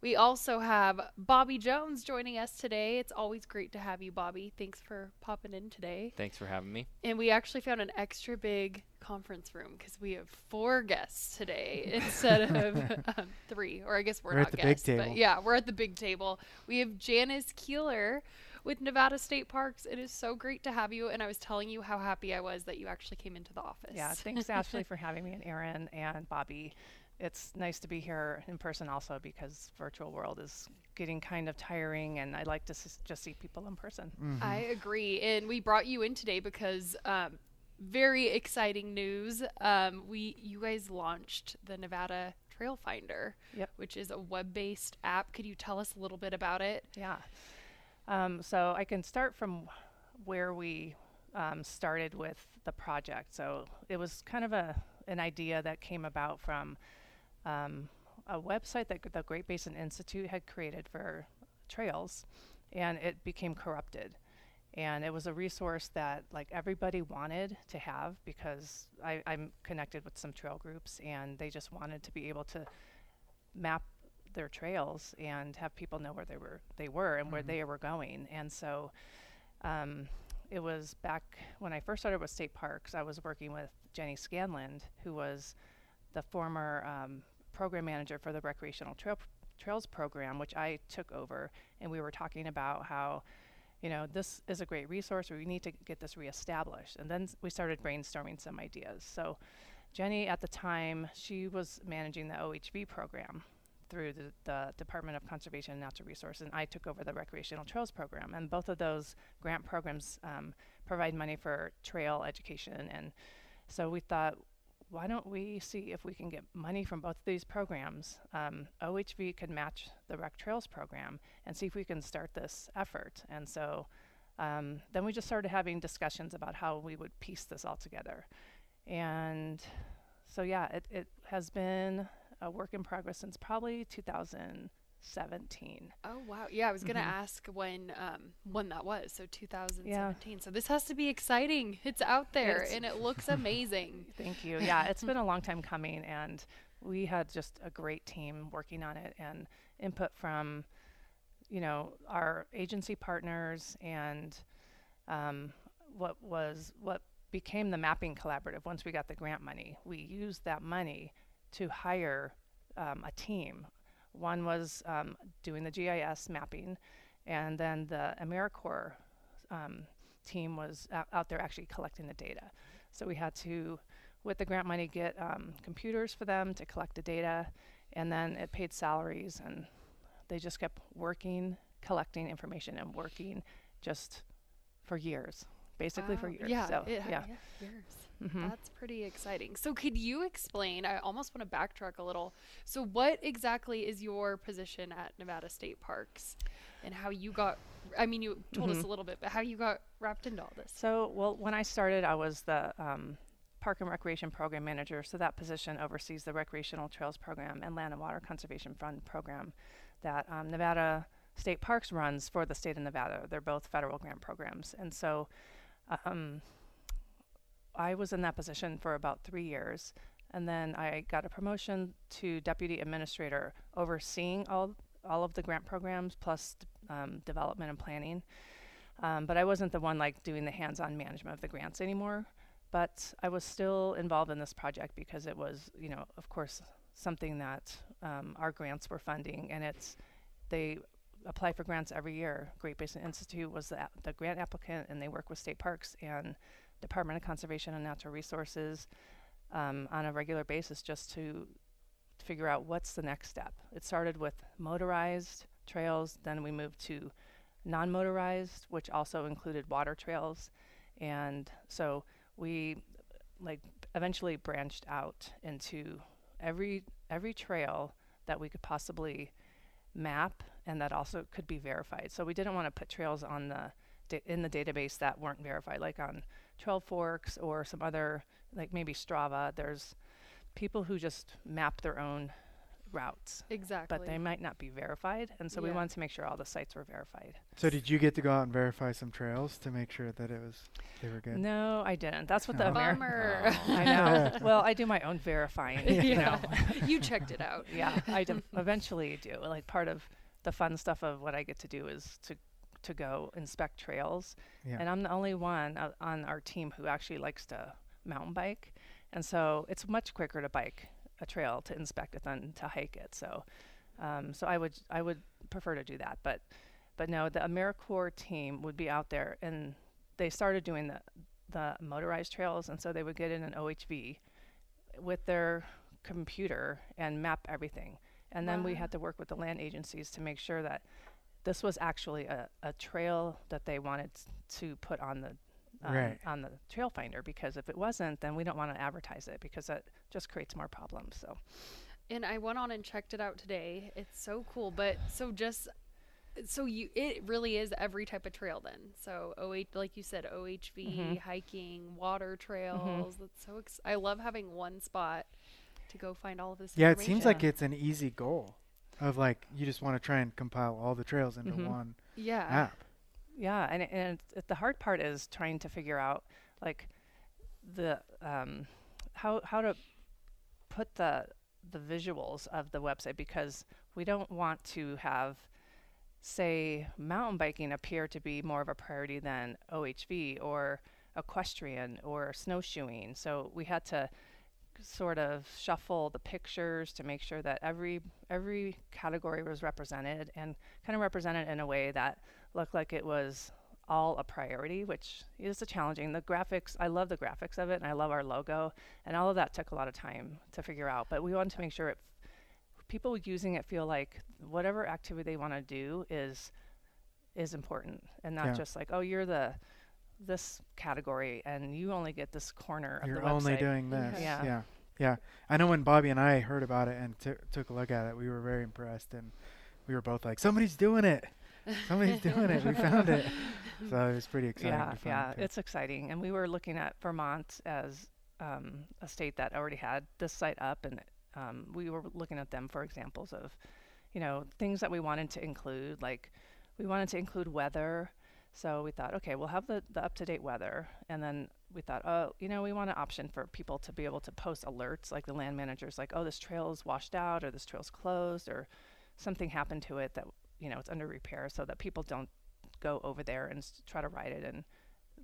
We also have Bobby Jones joining us today. It's always great to have you, Bobby. Thanks for popping in today. Thanks for having me. And we actually found an extra big conference room because we have four guests today instead of um, three, or I guess we're, We're at not the big guests, table. but yeah, we're at the big table. We have Janice Keillor with Nevada State Parks. It is so great to have you, and I was telling you how happy I was that you actually came into the office. Yeah, thanks Ashley for having me and Aaron and Bobby. It's nice to be here in person also because virtual world is getting kind of tiring and I like to s- just see people in person. I agree. And we brought you in today because um, very exciting news. Um, we you guys launched the Nevada Trail Finder, Yep. which is a web-based app. Could you tell us a little bit about it? Yeah. Um, so I can start from where we um, started with the project. So it was kind of a an idea that came about from um, a website that the Great Basin Institute had created for trails, and it became corrupted. And it was a resource that like everybody wanted to have because I, I'm connected with some trail groups, and they just wanted to be able to map their trails and have people know where they were they were and where they were going. And so um, it was back when I first started with state parks. I was working with Jenny Scanland, who was the former um, program manager for the recreational trail trails program, which I took over. And we were talking about how, you know, this is a great resource. We need to get this reestablished. And then s- we started brainstorming some ideas. So Jenny, at the time, she was managing the OHV program through the, the Department of Conservation and Natural Resources, and I took over the Recreational Trails program. And both of those grant programs um, provide money for trail education. And so we thought, why don't we see if we can get money from both of these programs? Um, OHV could match the Rec Trails program and see if we can start this effort. And so um, then we just started having discussions about how we would piece this all together. And so, yeah, it, it has been a work in progress since probably 2017. Oh wow! Yeah, I was gonna Mhm. ask when um, when that was. So 2017. So this has to be exciting. It's out there It's- and it looks amazing. Thank you. Yeah, it's been a long time coming, and we had just a great team working on it and input from, you know, our agency partners and um, what was what became the mapping collaborative. Once we got the grant money, we used that money to hire um, a team. One was um, doing the GIS mapping, and then the AmeriCorps um, team was out, out there actually collecting the data. So we had to, with the grant money, get um, computers for them to collect the data, and then it paid salaries, and they just kept working, collecting information, and working just for years, basically for years. Yeah, so, it, yeah. years. Mhm. That's pretty exciting. So could you explain? I almost want to backtrack a little. So what exactly is your position at Nevada State Parks, and how you got? I mean, you told us Mhm. a little bit, but how you got wrapped into all this? So, well, when I started, I was the um, Park and Recreation Program Manager. So that position oversees the Recreational Trails Program and Land and Water Conservation Fund program that um, Nevada State Parks runs for the state of Nevada. They're both federal grant programs, and so um, I was in that position for about three years, and then I got a promotion to deputy administrator, overseeing all all of the grant programs plus um, development and planning. Um, but I wasn't the one like doing the hands-on management of the grants anymore. But I was still involved in this project because it was, you know, of course, something that um, our grants were funding, and it's they apply for grants every year. Great Basin Institute was the, the grant applicant, and they work with state parks and Department of Conservation and Natural Resources um, on a regular basis just to figure out what's the next step. It started with motorized trails, then we moved to non-motorized, which also included water trails, and so we like eventually branched out into every every trail that we could possibly map and that also could be verified. So we didn't want to put trails on the da- in the database that weren't verified, like on Trail Forks or some other, like maybe Strava. There's people who just map their own routes, Exactly. but they might not be verified, and so we wanted to make sure all the sites were verified. So did you get to go out and verify some trails to make sure that it was they were good? No, I didn't. That's what the Oh. Ameri- Bummer. I know. well, I do my own verifying. You know. you checked it out. yeah, I d- eventually do. Like part of the fun stuff of what I get to do is to to go inspect trails, Yeah. and I'm the only one uh, on our team who actually likes to mountain bike, and so it's much quicker to bike a trail to inspect it than to hike it. So, um, so I would I would prefer to do that, but but no, the AmeriCorps team would be out there, and they started doing the the motorized trails, and so they would get in an OHV with their computer and map everything. And then we had to work with the land agencies to make sure that this was actually a, a trail that they wanted to put on the um, Right. on the trail finder because if it wasn't then we don't want to advertise it because that just creates more problems so And I went on and checked it out today. It's so cool. But so just so you it really is every type of trail then. So OH like you said OHV, Mhm. hiking, water trails. That's so ex- I love having one spot to go find all of this Yeah, it seems like it's an easy goal of like you just want to try and compile all the trails into Mhm. one Yeah. app. Yeah, and and it, the hard part is trying to figure out like the um, how how to put the the visuals of the website because we don't want to have say mountain biking appear to be more of a priority than OHV or equestrian or snowshoeing. So we had to sort of shuffle the pictures to make sure that every every category was represented and kind of represented in a way that looked like it was all a priority, which is a challenging. The graphics, I love the graphics of it, and I love our logo, and all of that took a lot of time to figure out. But we wanted to make sure it, people using it feel like whatever activity they want to do is is important, and not Yeah. just like, oh, you're the this category, and you only get this corner of You're the website. only doing this. Yeah. yeah. Yeah. I know when Bobby and I heard about it and t- took a look at it, we were very impressed and we were both like, somebody's doing it. Somebody's doing it. We found it. So it was pretty exciting. yeah, to find yeah, too. it's exciting. And we were looking at Vermont as um, a state that already had this site up, and um, we were looking at them for examples of, you know, things that we wanted to include. Like, we wanted to include weather. So we thought, okay, we'll have the, the up to date weather. And then we thought, oh, you know, we want an option for people to be able to post alerts, like the land managers, like, oh, this trail is washed out, or this trail's closed, or something happened to it that, you know, it's under repair, so that people don't go over there and s- try to ride it and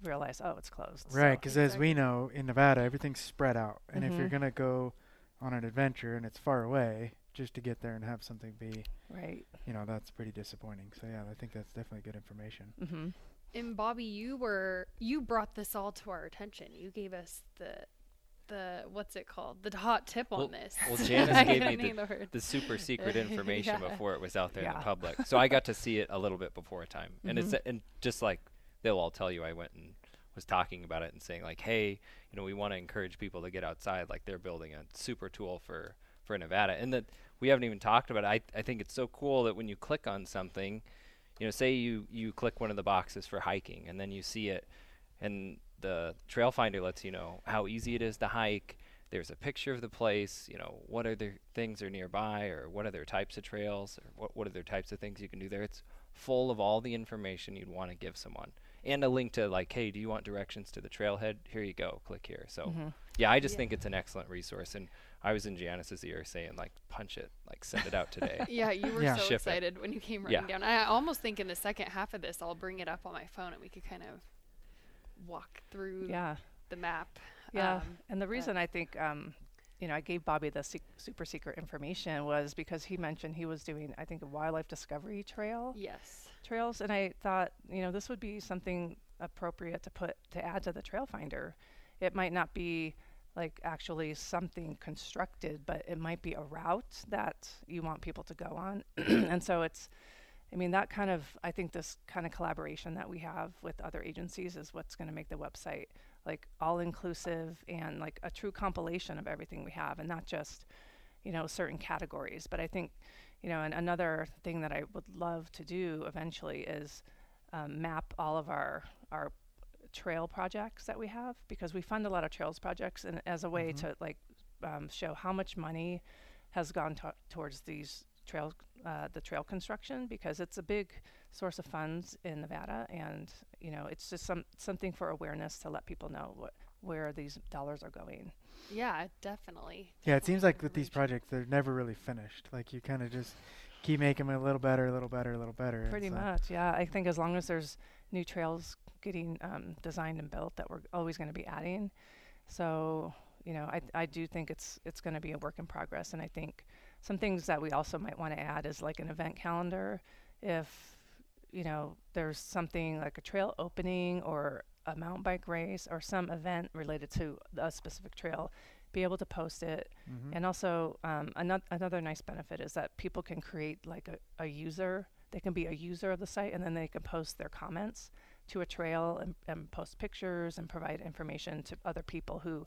realize, oh, it's closed. Right, because as we know, in Nevada, everything's spread out. And if you're Mhm. going to go on an adventure and it's far away, just to get there and have something be, right. you know, that's pretty disappointing. So, yeah, I think that's definitely good information. Mm-hmm. And Bobby, you were you brought this all to our attention. You gave us the the what's it called? The hot tip Well- on this. well, Janice gave me the the super secret information Yeah. before it was out there in the public. So I got to see it a little bit before time. And it's and just like they'll all tell you I went and was talking about it and saying like, "Hey, you know, we want to encourage people to get outside like they're building a super tool for for Nevada." And that we haven't even talked about it. I I think it's so cool that when you click on something, you know, say you you click one of the boxes for hiking and then you see it and the trail finder lets you know how easy it is to hike there's a picture of the place you know what other things are nearby or what other types of trails or what, what other types of things you can do there it's full of all the information you'd want to give someone and a link to like hey do you want directions to the trailhead here you go click here so Mm-hmm. yeah i just Yeah. think it's an excellent resource and i was in janice's ear saying like punch it like send it out today Yeah, you were Yeah. so Ship it. excited when you came Yeah. running down. I almost think in the second half of this, I'll bring it up on my phone and we could kind of walk through Yeah. the map. Yeah. Um, and the reason I think, um, you know, I gave Bobby the sec- super secret information was because he mentioned he was doing, I think, a wildlife discovery trail yes. trails, and I thought, you know, this would be something appropriate to put to add to the trail finder. It might not be like actually something constructed, but it might be a route that you want people to go on, and so it's. I mean, that kind of, I think this kind of collaboration that we have with other agencies is what's going to make the website like all inclusive and like a true compilation of everything we have and not just, you know, certain categories. But I think, you know, and another thing that I would love to do eventually is um, map all of our our trail projects that we have because we fund a lot of trails projects and as a way Mhm. to like um, show how much money has gone to- towards these trails uh, the trail construction because it's a big source of funds in Nevada and you know it's just some something for awareness to let people know what where these dollars are going Yeah, definitely. Yeah, it seems like with these projects, they're never really finished. Like you kind of just keep making them a little better, a little better, a little better. Pretty so- much, yeah. I think as long as there's new trails getting um, designed and built, that we're always going to be adding. So, you know, I I do think it's it's going to be a work in progress, and I think some things that we also might want to add is like an event calendar. If you know there's something like a trail opening or a mountain bike race or some event related to a specific trail, be able to post it Mhm. and also, um, another another nice benefit is that people can create like a, a user. They can be a user of the site, and then they can post their comments to a trail and, and post pictures and provide information to other people who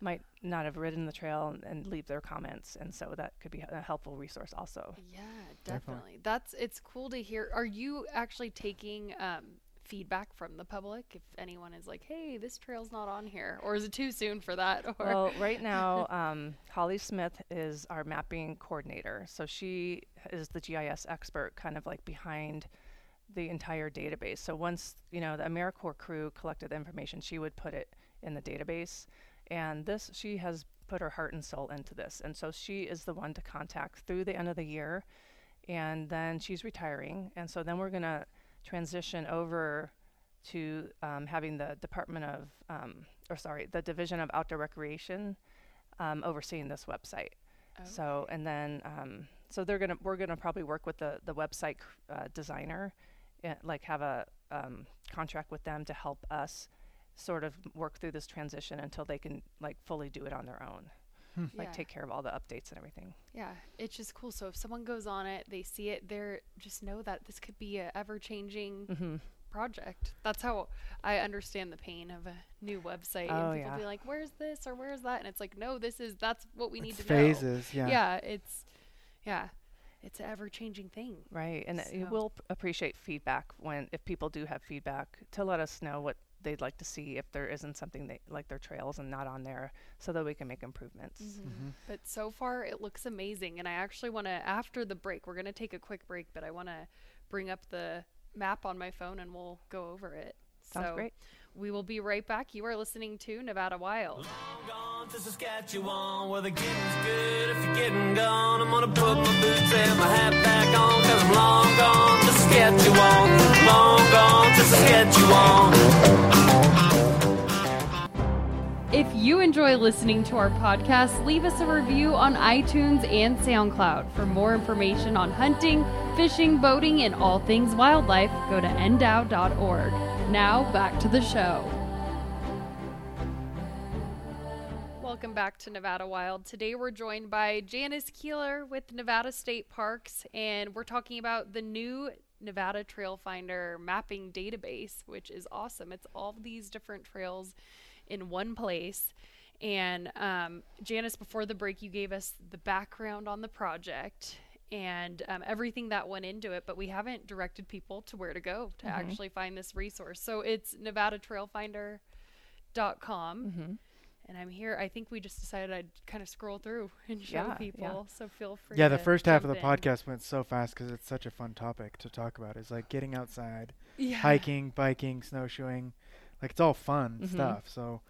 might not have ridden the trail and, and leave their comments. And so that could be a helpful resource also. Yeah, Definitely. definitely. That's it's cool to hear. Are you actually taking um, feedback from the public if anyone is like, "Hey, this trail's not on here," or is it too soon for that? Or Well, right now, um, Holly Smith is our mapping coordinator. So she is the GIS expert, kind of like behind the entire database. So once you know the AmeriCorps crew collected the information, she would put it in the database, and this she has put her heart and soul into this, and so she is the one to contact through the end of the year, and then she's retiring, and so then we're gonna transition over to um, having the Department of, um, or sorry, the Division of Outdoor Recreation um, overseeing this website. So and then um, so they're gonna we're gonna probably work with the the website cr- uh, designer, uh, like have a um, contract with them to help us sort of work through this transition until they can like fully do it on their own, like Yeah. take care of all the updates and everything. Yeah, it's just cool. So if someone goes on it, they see it, they're just know that this could be a ever changing Mm-hmm. project. That's how I understand the pain of a new website. Oh, and people yeah. be like, "Where's this or where's that?" And it's like, "No, this is that's what we need It's to know." phases. Yeah. Yeah, it's yeah, it's an ever changing thing. Right, and you So- will p- appreciate feedback when if people do have feedback to let us know what they'd like to see if there isn't something they like their trails and not on there, so that we can make improvements. Mhm. But so far, it looks amazing. And I actually want to, after the break, we're going to take a quick break, but I want to bring up the map on my phone and we'll go over it. Sounds so great. We will be right back. You are listening to Nevada Wild. gone to Saskatchewan where the getting's good. If you're getting gone, I'm gonna put my boots and my hat back on. Cause I'm long gone to Saskatchewan. Long gone to Saskatchewan. If you enjoy listening to our podcast, leave us a review on iTunes and SoundCloud. For more information on hunting, fishing, boating, and all things wildlife, go to ndow.org. Now, back to the show. Welcome back to Nevada Wild. Today we're joined by Janice Keillor with Nevada State Parks, and we're talking about the new Nevada Trail Finder mapping database, which is awesome. It's all these different trails in one place. And um, Janice, before the break, you gave us the background on the project and um, everything that went into it, but we haven't directed people to where to go to actually find this resource. So it's nevadatrailfinder.com. Mm-hmm. And I'm here. I think we just decided I'd kind of scroll through and show Yeah, yeah. people. So feel free. Yeah, the to first half of the in. podcast went so fast because it's such a fun topic to talk about. It's like getting outside, Yeah. hiking, biking, snowshoeing, like it's all fun Mhm. stuff. So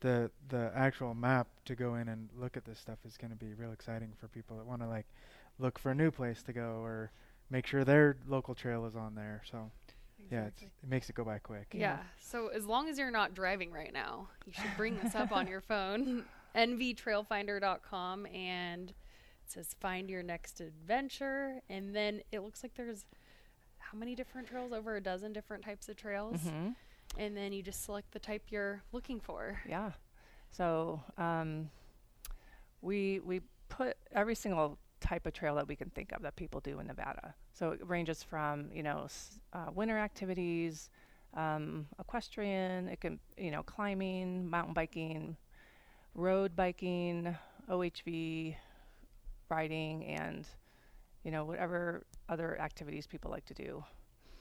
the the actual map to go in and look at this stuff is going to be real exciting for people that want to like look for a new place to go or make sure their local trail is on there. So yeah, it's, Exactly. it makes it go by quick. Yeah. So as long as you're not driving right now, you should bring this up on your phone. nvtrailfinder.com and it says find your next adventure and then it looks like there's how many different trails over a dozen different types of trails Mm-hmm. and then you just select the type you're looking for. Yeah. So um, we we put every single type of trail that we can think of that people do in Nevada. So it ranges from you know s- uh, winter activities, um, equestrian. It can you know climbing, mountain biking, road biking, OHV, riding, and you know, whatever other activities people like to do.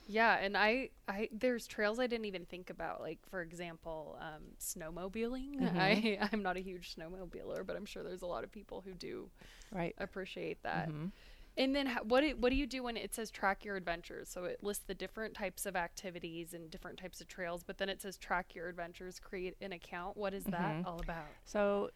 Yeah, and I, I there's trails I didn't even think about. Like for example, um, snowmobiling. Mhm. I I'm not a huge snowmobiler, but I'm sure there's a lot of people who do Right. appreciate that. Mhm. And then what do, what do you do when it says track your adventures? So it lists the different types of activities and different types of trails, but then it says track your adventures, create an account. What is that Mhm. all about? So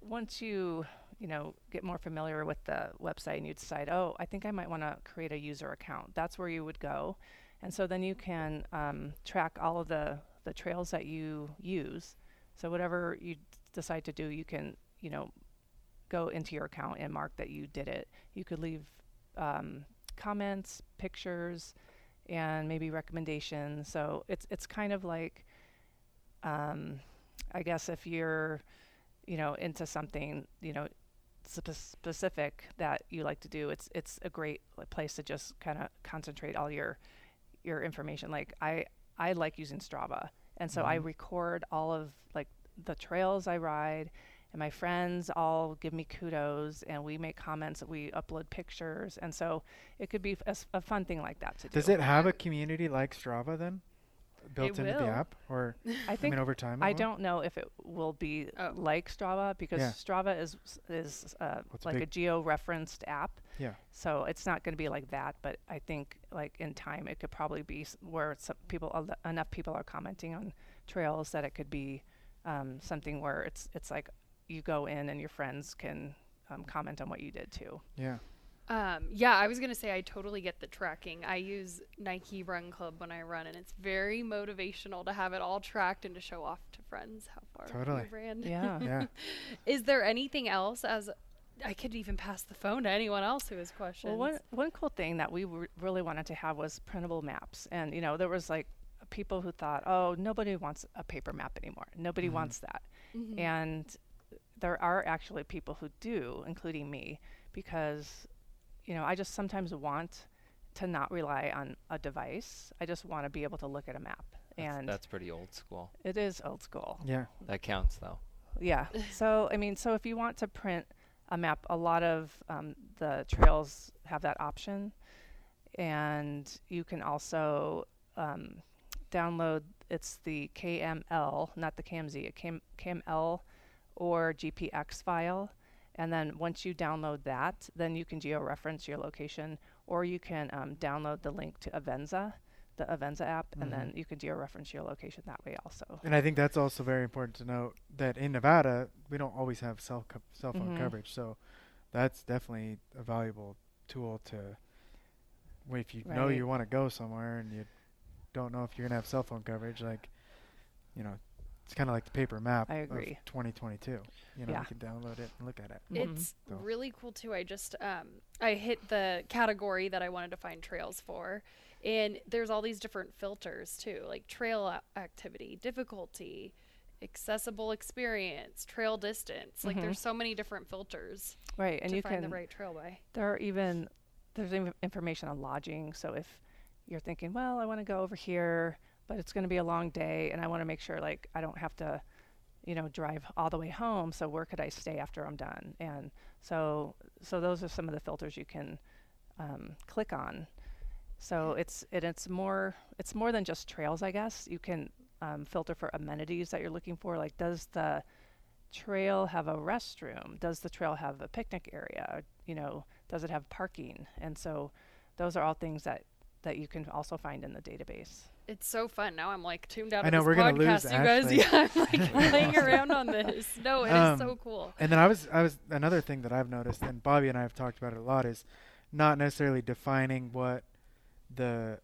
once you, you know, get more familiar with the website and you decide, oh, I think I might want to create a user account, that's where you would go. And so then you can um, track all of the, the trails that you use. So whatever you d- decide to do, you can, you know, go into your account and mark that you did it. You could leave um, comments, pictures, and maybe recommendations. So it's it's kind of like, um, I guess if you're you know into something you know spe- specific that you like to do it's it's a great place to just kind of concentrate all your your information. Like i i like using strava. And so i record all of like the trails i ride and my friends all give me kudos and we make comments we upload pictures and so it could be a fun thing like that to Does do it have a community like Strava then, built into will. the app, or i I think mean over time? I will? don't know if it will be Oh. like Strava because Yeah. Strava is is uh, like a big. geo-referenced app. Yeah. So it's not going to be like that, but I think like in time it could probably be s- where some people el- enough people are commenting on trails that it could be um, something where it's it's like you go in and your friends can um, comment on what you did too. Yeah. Um, yeah, I was gonna say I totally get the tracking. I use Nike Run Club when I run, and it's very motivational to have it all tracked and to show off to friends how far Totally. you ran. Yeah. Yeah. Is there anything else as I could even pass the phone to anyone else who has questions? Well, one one cool thing that we w- really wanted to have was printable maps, and you know there was like people who thought, oh, nobody wants a paper map anymore. Nobody wants that, Mhm. and there are actually people who do, including me, because you know I just sometimes want to not rely on a device. I just want to be able to look at a map, That's, and that's pretty old school. it is old school. Yeah. That counts though. Yeah. so I mean, so if you want to print a map, a lot of um, the trails have that option, and you can also um, download. It's the KML, not the KMZ, a KM, KML or GPX file. And then once you download that, then you can georeference your location, or you can um, download the link to Avenza, the Avenza app, and then you can georeference your location that way also. And I think that's also very important to note that in Nevada we don't always have cell co- cell phone Mhm. coverage, so that's definitely a valuable tool to. If you know you want to go somewhere and you don't know if you're gonna have cell phone coverage, like, you know, it's kind of like the paper map I of agree. 2022. You know, Yeah. you can download it and look at it. It's So- really cool too. I just um I hit the category that I wanted to find trails for, and there's all these different filters too, like trail activity, difficulty, accessible experience, trail distance. Like Mhm. there's so many different filters Right, and to you find can the right trail by. There are even there's inf- information on lodging. So if you're thinking, well, I want to go over here, but it's going to be a long day, and I want to make sure like I don't have to, you know, drive all the way home. So where could I stay after I'm done? And so so those are some of the filters you can um, click on. So it's it, it's more it's more than just trails, I guess. You can um, filter for amenities that you're looking for. Like, does the trail have a restroom? Does the trail have a picnic area? You know, does it have parking? And so those are all things that that you can also find in the database. It's so fun. Now I'm like tuned out I of know, this we're gonna lose podcast. you guys, Ashley. yeah, I'm like playing around on this. No, it is so Um, cool. And then I was, I was another thing that I've noticed, and Bobby and I have talked about it a lot, is not necessarily defining what the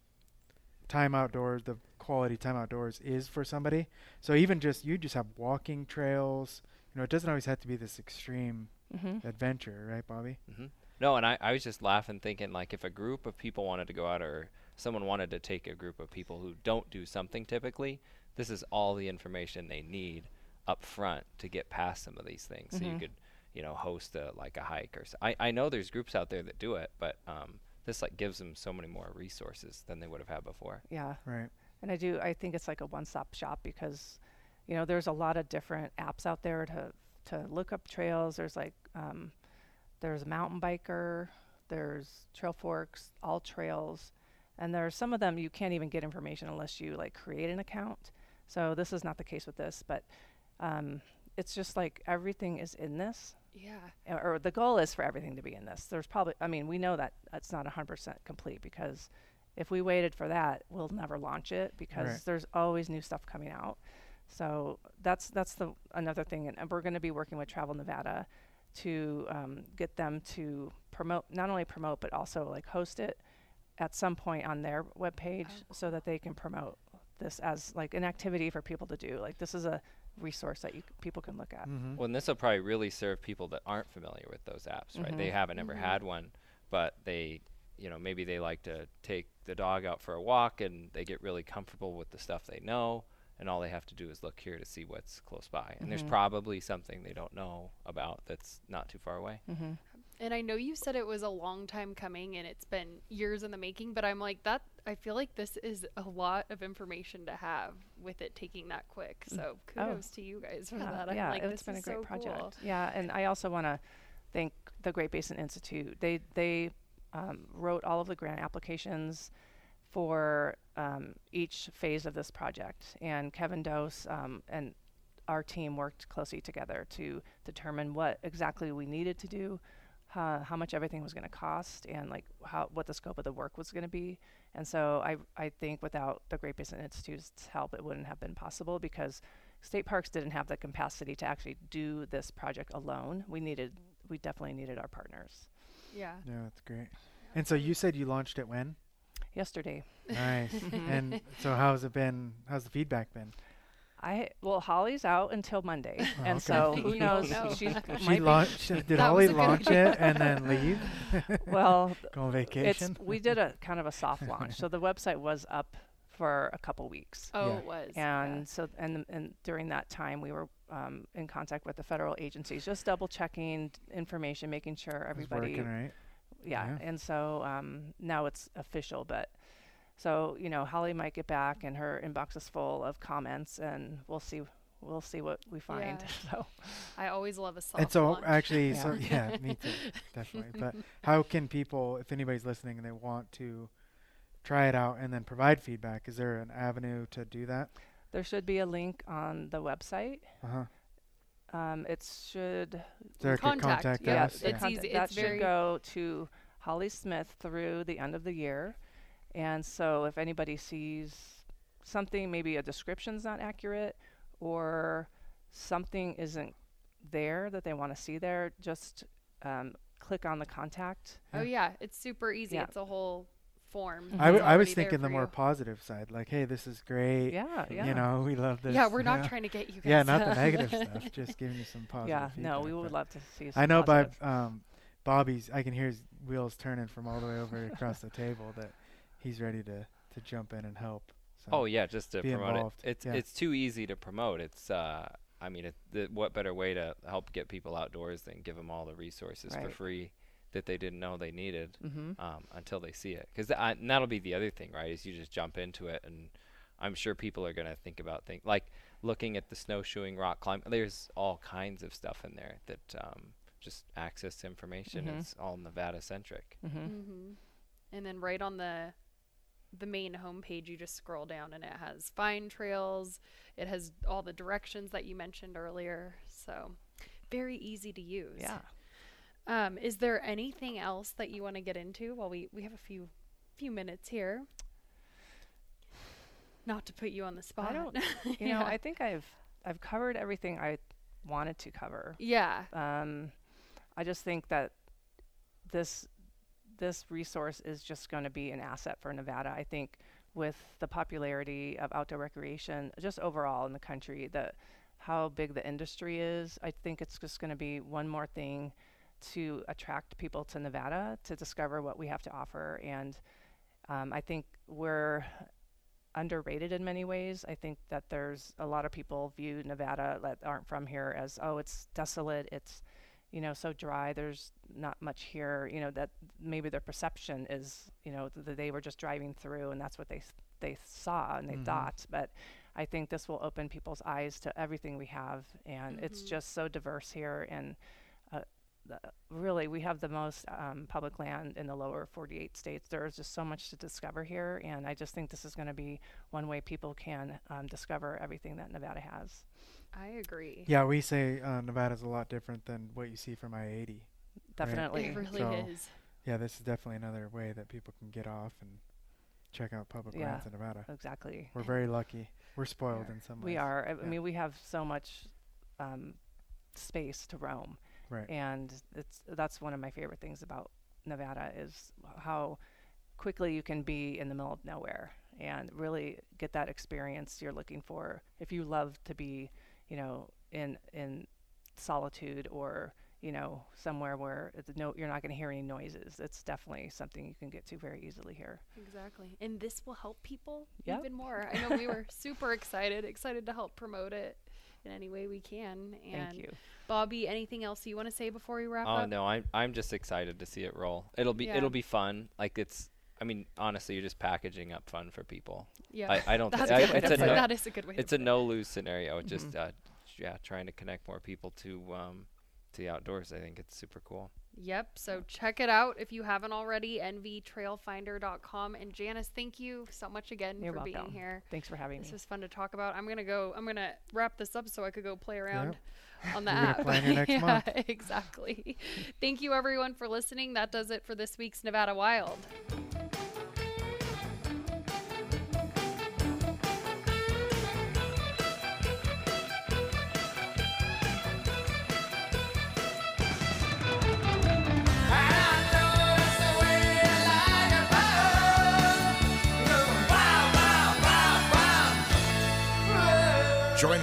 time outdoors, the quality time outdoors is for somebody. So even just you just have walking trails. You know, it doesn't always have to be this extreme Mm-hmm. adventure, right, Bobby? hmm No, and I, I was just laughing, thinking like if a group of people wanted to go out, or someone wanted to take a group of people who don't do something typically, this is all the information they need up front to get past some of these things. So you Mhm. could, you know, host a like a hike or. so. I, I know there's groups out there that do it, but um, this like gives them so many more resources than they would have had before. Yeah. Right. And I do I think it's like a one-stop shop because you know there's a lot of different apps out there to to look up trails. There's like um, there's Mountain Biker, there's Trail Forks, All Trails, and there are some of them you can't even get information unless you like create an account. So this is not the case with this, but um, it's just like everything is in this, Yeah. or, or the goal is for everything to be in this. There's probably, I mean, we know that it's not 100% complete because if we waited for that, we'll never launch it because Right. there's always new stuff coming out. So that's that's the another thing, and, and we're going to be working with Travel Nevada to um, get them to promote, not only promote but also like host it at some point on their webpage Oh, so that they can promote this as like an activity for people to do. Like this is a resource that you c- people can look at. Mm-hmm. Well, and this will probably really serve people that aren't familiar with those apps, right? They Mhm. haven't ever Mhm. had one, but they, you know, maybe they like to take the dog out for a walk and they get really comfortable with the stuff they know, and all they have to do is look here to see what's close by. And there's Mhm. probably something they don't know about that's not too far away. And I know you said it was a long time coming and it's been years in the making, but I'm like that I feel like this is a lot of information to have with it taking that quick. So kudos to you guys for Yeah, that. Oh. yeah, I'm like, it's been a great so project. cool. Yeah, and I also want to thank the Great Basin Institute. They they um, wrote all of the grant applications for um, each phase of this project, and Kevin Dose um, and our team worked closely together to determine what exactly we needed to do, uh, how much everything was going to cost, and like how what the scope of the work was going to be. And so I I think without the Great Basin Institute's help, it wouldn't have been possible because state parks didn't have the capacity to actually do this project alone. We needed we definitely needed our partners. Yeah. Yeah, that's great. And so you said you launched it when? Yesterday, Nice. And so how's it been? How's the feedback been? I well Holly's out until Monday, Oh, and okay. so who You knows? know. She She might launched. Did That Holly was a good launch it and then leave? well, Go on it's vacation. we did a kind of a soft launch, so the website was up for a couple weeks. Oh, Yeah. it was. yeah. and so and and during that time we were um, in contact with the federal agencies just double checking information making sure It's everybody working right. yeah. Yeah. and so um, now it's official but so you know holly might get back and her inbox is full of comments and we'll see we'll see what we find Yeah. so I always love a soft And so launch. actually, Yeah. so yeah, me too, definitely. But how can people, if anybody's listening and they want to try it out and then provide feedback, is there an avenue to do that? there should be a link on the website Uh huh. um, it should there a Contact, contact yeah, us? it's contact- easy- That it's should go to Holly Smith through the end of the year. And so if anybody sees something, maybe a description's not accurate or something isn't there that they want to see there, just um, click on the contact. Oh yeah, it's super easy. Yeah. It's a whole form. I, w- It's I was thinking the for more you. positive side, like, hey, this is great. Yeah, yeah. You know, we love this. Yeah, we're not yeah. trying to get you guys. Yeah, not the negative stuff. Just giving you some positive. yeah, no, we would love to see some I know by um, Bobby's, I can hear his wheels turning from all the way over across the table that he's ready to, to jump in and help. So. Oh yeah, just to promote involved, it. It's yeah. it's too easy to promote. It's uh, I mean, it, the, what better way to help get people outdoors than give them all the resources for free that they didn't know they needed hmm um, until they see it. Because th- and that'll be the other thing, right? Is you just jump into it, and I'm sure people are gonna think about things like looking at the snowshoeing, rock climbing. There's all kinds of stuff in there that um, just access to information. Mhm. It's all Nevada centric. hmm hmm And then right on the the main homepage, you just scroll down and it has find trails. It has all the directions that you mentioned earlier. So very easy to use. Yeah. Um, is there anything else that you want to get into? Well, we we have a few few minutes here. Not to put you on the spot. don't- You know, I think I've I've covered everything I wanted to cover. yeah. Um, I just think that this this resource is just going to be an asset for Nevada. I think with the popularity of outdoor recreation, just overall in the country, that how big the industry is, I think it's just going to be one more thing to attract people to Nevada to discover what we have to offer. And um, I think we're underrated in many ways. I think that there's a lot of people view Nevada that aren't from here as, oh, it's desolate, it's you know so dry. There's not much here. You know that maybe their perception is, you know, th- that they were just driving through and that's what they th- they saw and they Mhm. thought. But I think this will open people's eyes to everything we have, and it's Mhm. just so diverse here and. Uh, the, really we have the most um, public land in the lower 48 states. There is just so much to discover here, and I just think this is going to be one way people can um, discover everything that Nevada has. I agree. Yeah, we say uh, Nevada's a lot different than what you see from I-80. Definitely. It really So- is. Yeah, this is definitely another way that people can get off and check out public Yeah. lands in Nevada. Exactly. We're very lucky. We're spoiled in some ways. We are. I, I Yeah. mean, we have so much um, space to roam, Right. and it's that's one of my favorite things about Nevada is how quickly you can be in the middle of nowhere and really get that experience you're looking for. If you love to be, you know, in in solitude or you know somewhere where it's no you're not going to hear any noises it's definitely something you can get to very easily here Exactly. And this will help people Yep. even more. I know we were super excited, excited to help promote it in any way we can. And thank you Bobby, anything else you want to say before we wrap Oh up? no, I'm I'm just excited to see it roll. It'll be Yeah. it'll be fun. Like it's I mean, honestly, you're just packaging up fun for people. Yeah. I, I don't That's thi- a I- good it's a no, That is a good way to do it. it's a no lose scenario. Mm-hmm. Just uh, yeah, trying to connect more people to um to the outdoors. I think it's super cool. Yep. So check it out if you haven't already. nvtrailfinder.com. And Janice, thank you so much again You're for being welcome. here. thanks for having This me This was fun to talk about. I'm gonna go. I'm gonna wrap this up so I could go play around on the You're gonna app. plan your next yeah, month. exactly. Thank you everyone for listening. That does it for this week's Nevada Wild.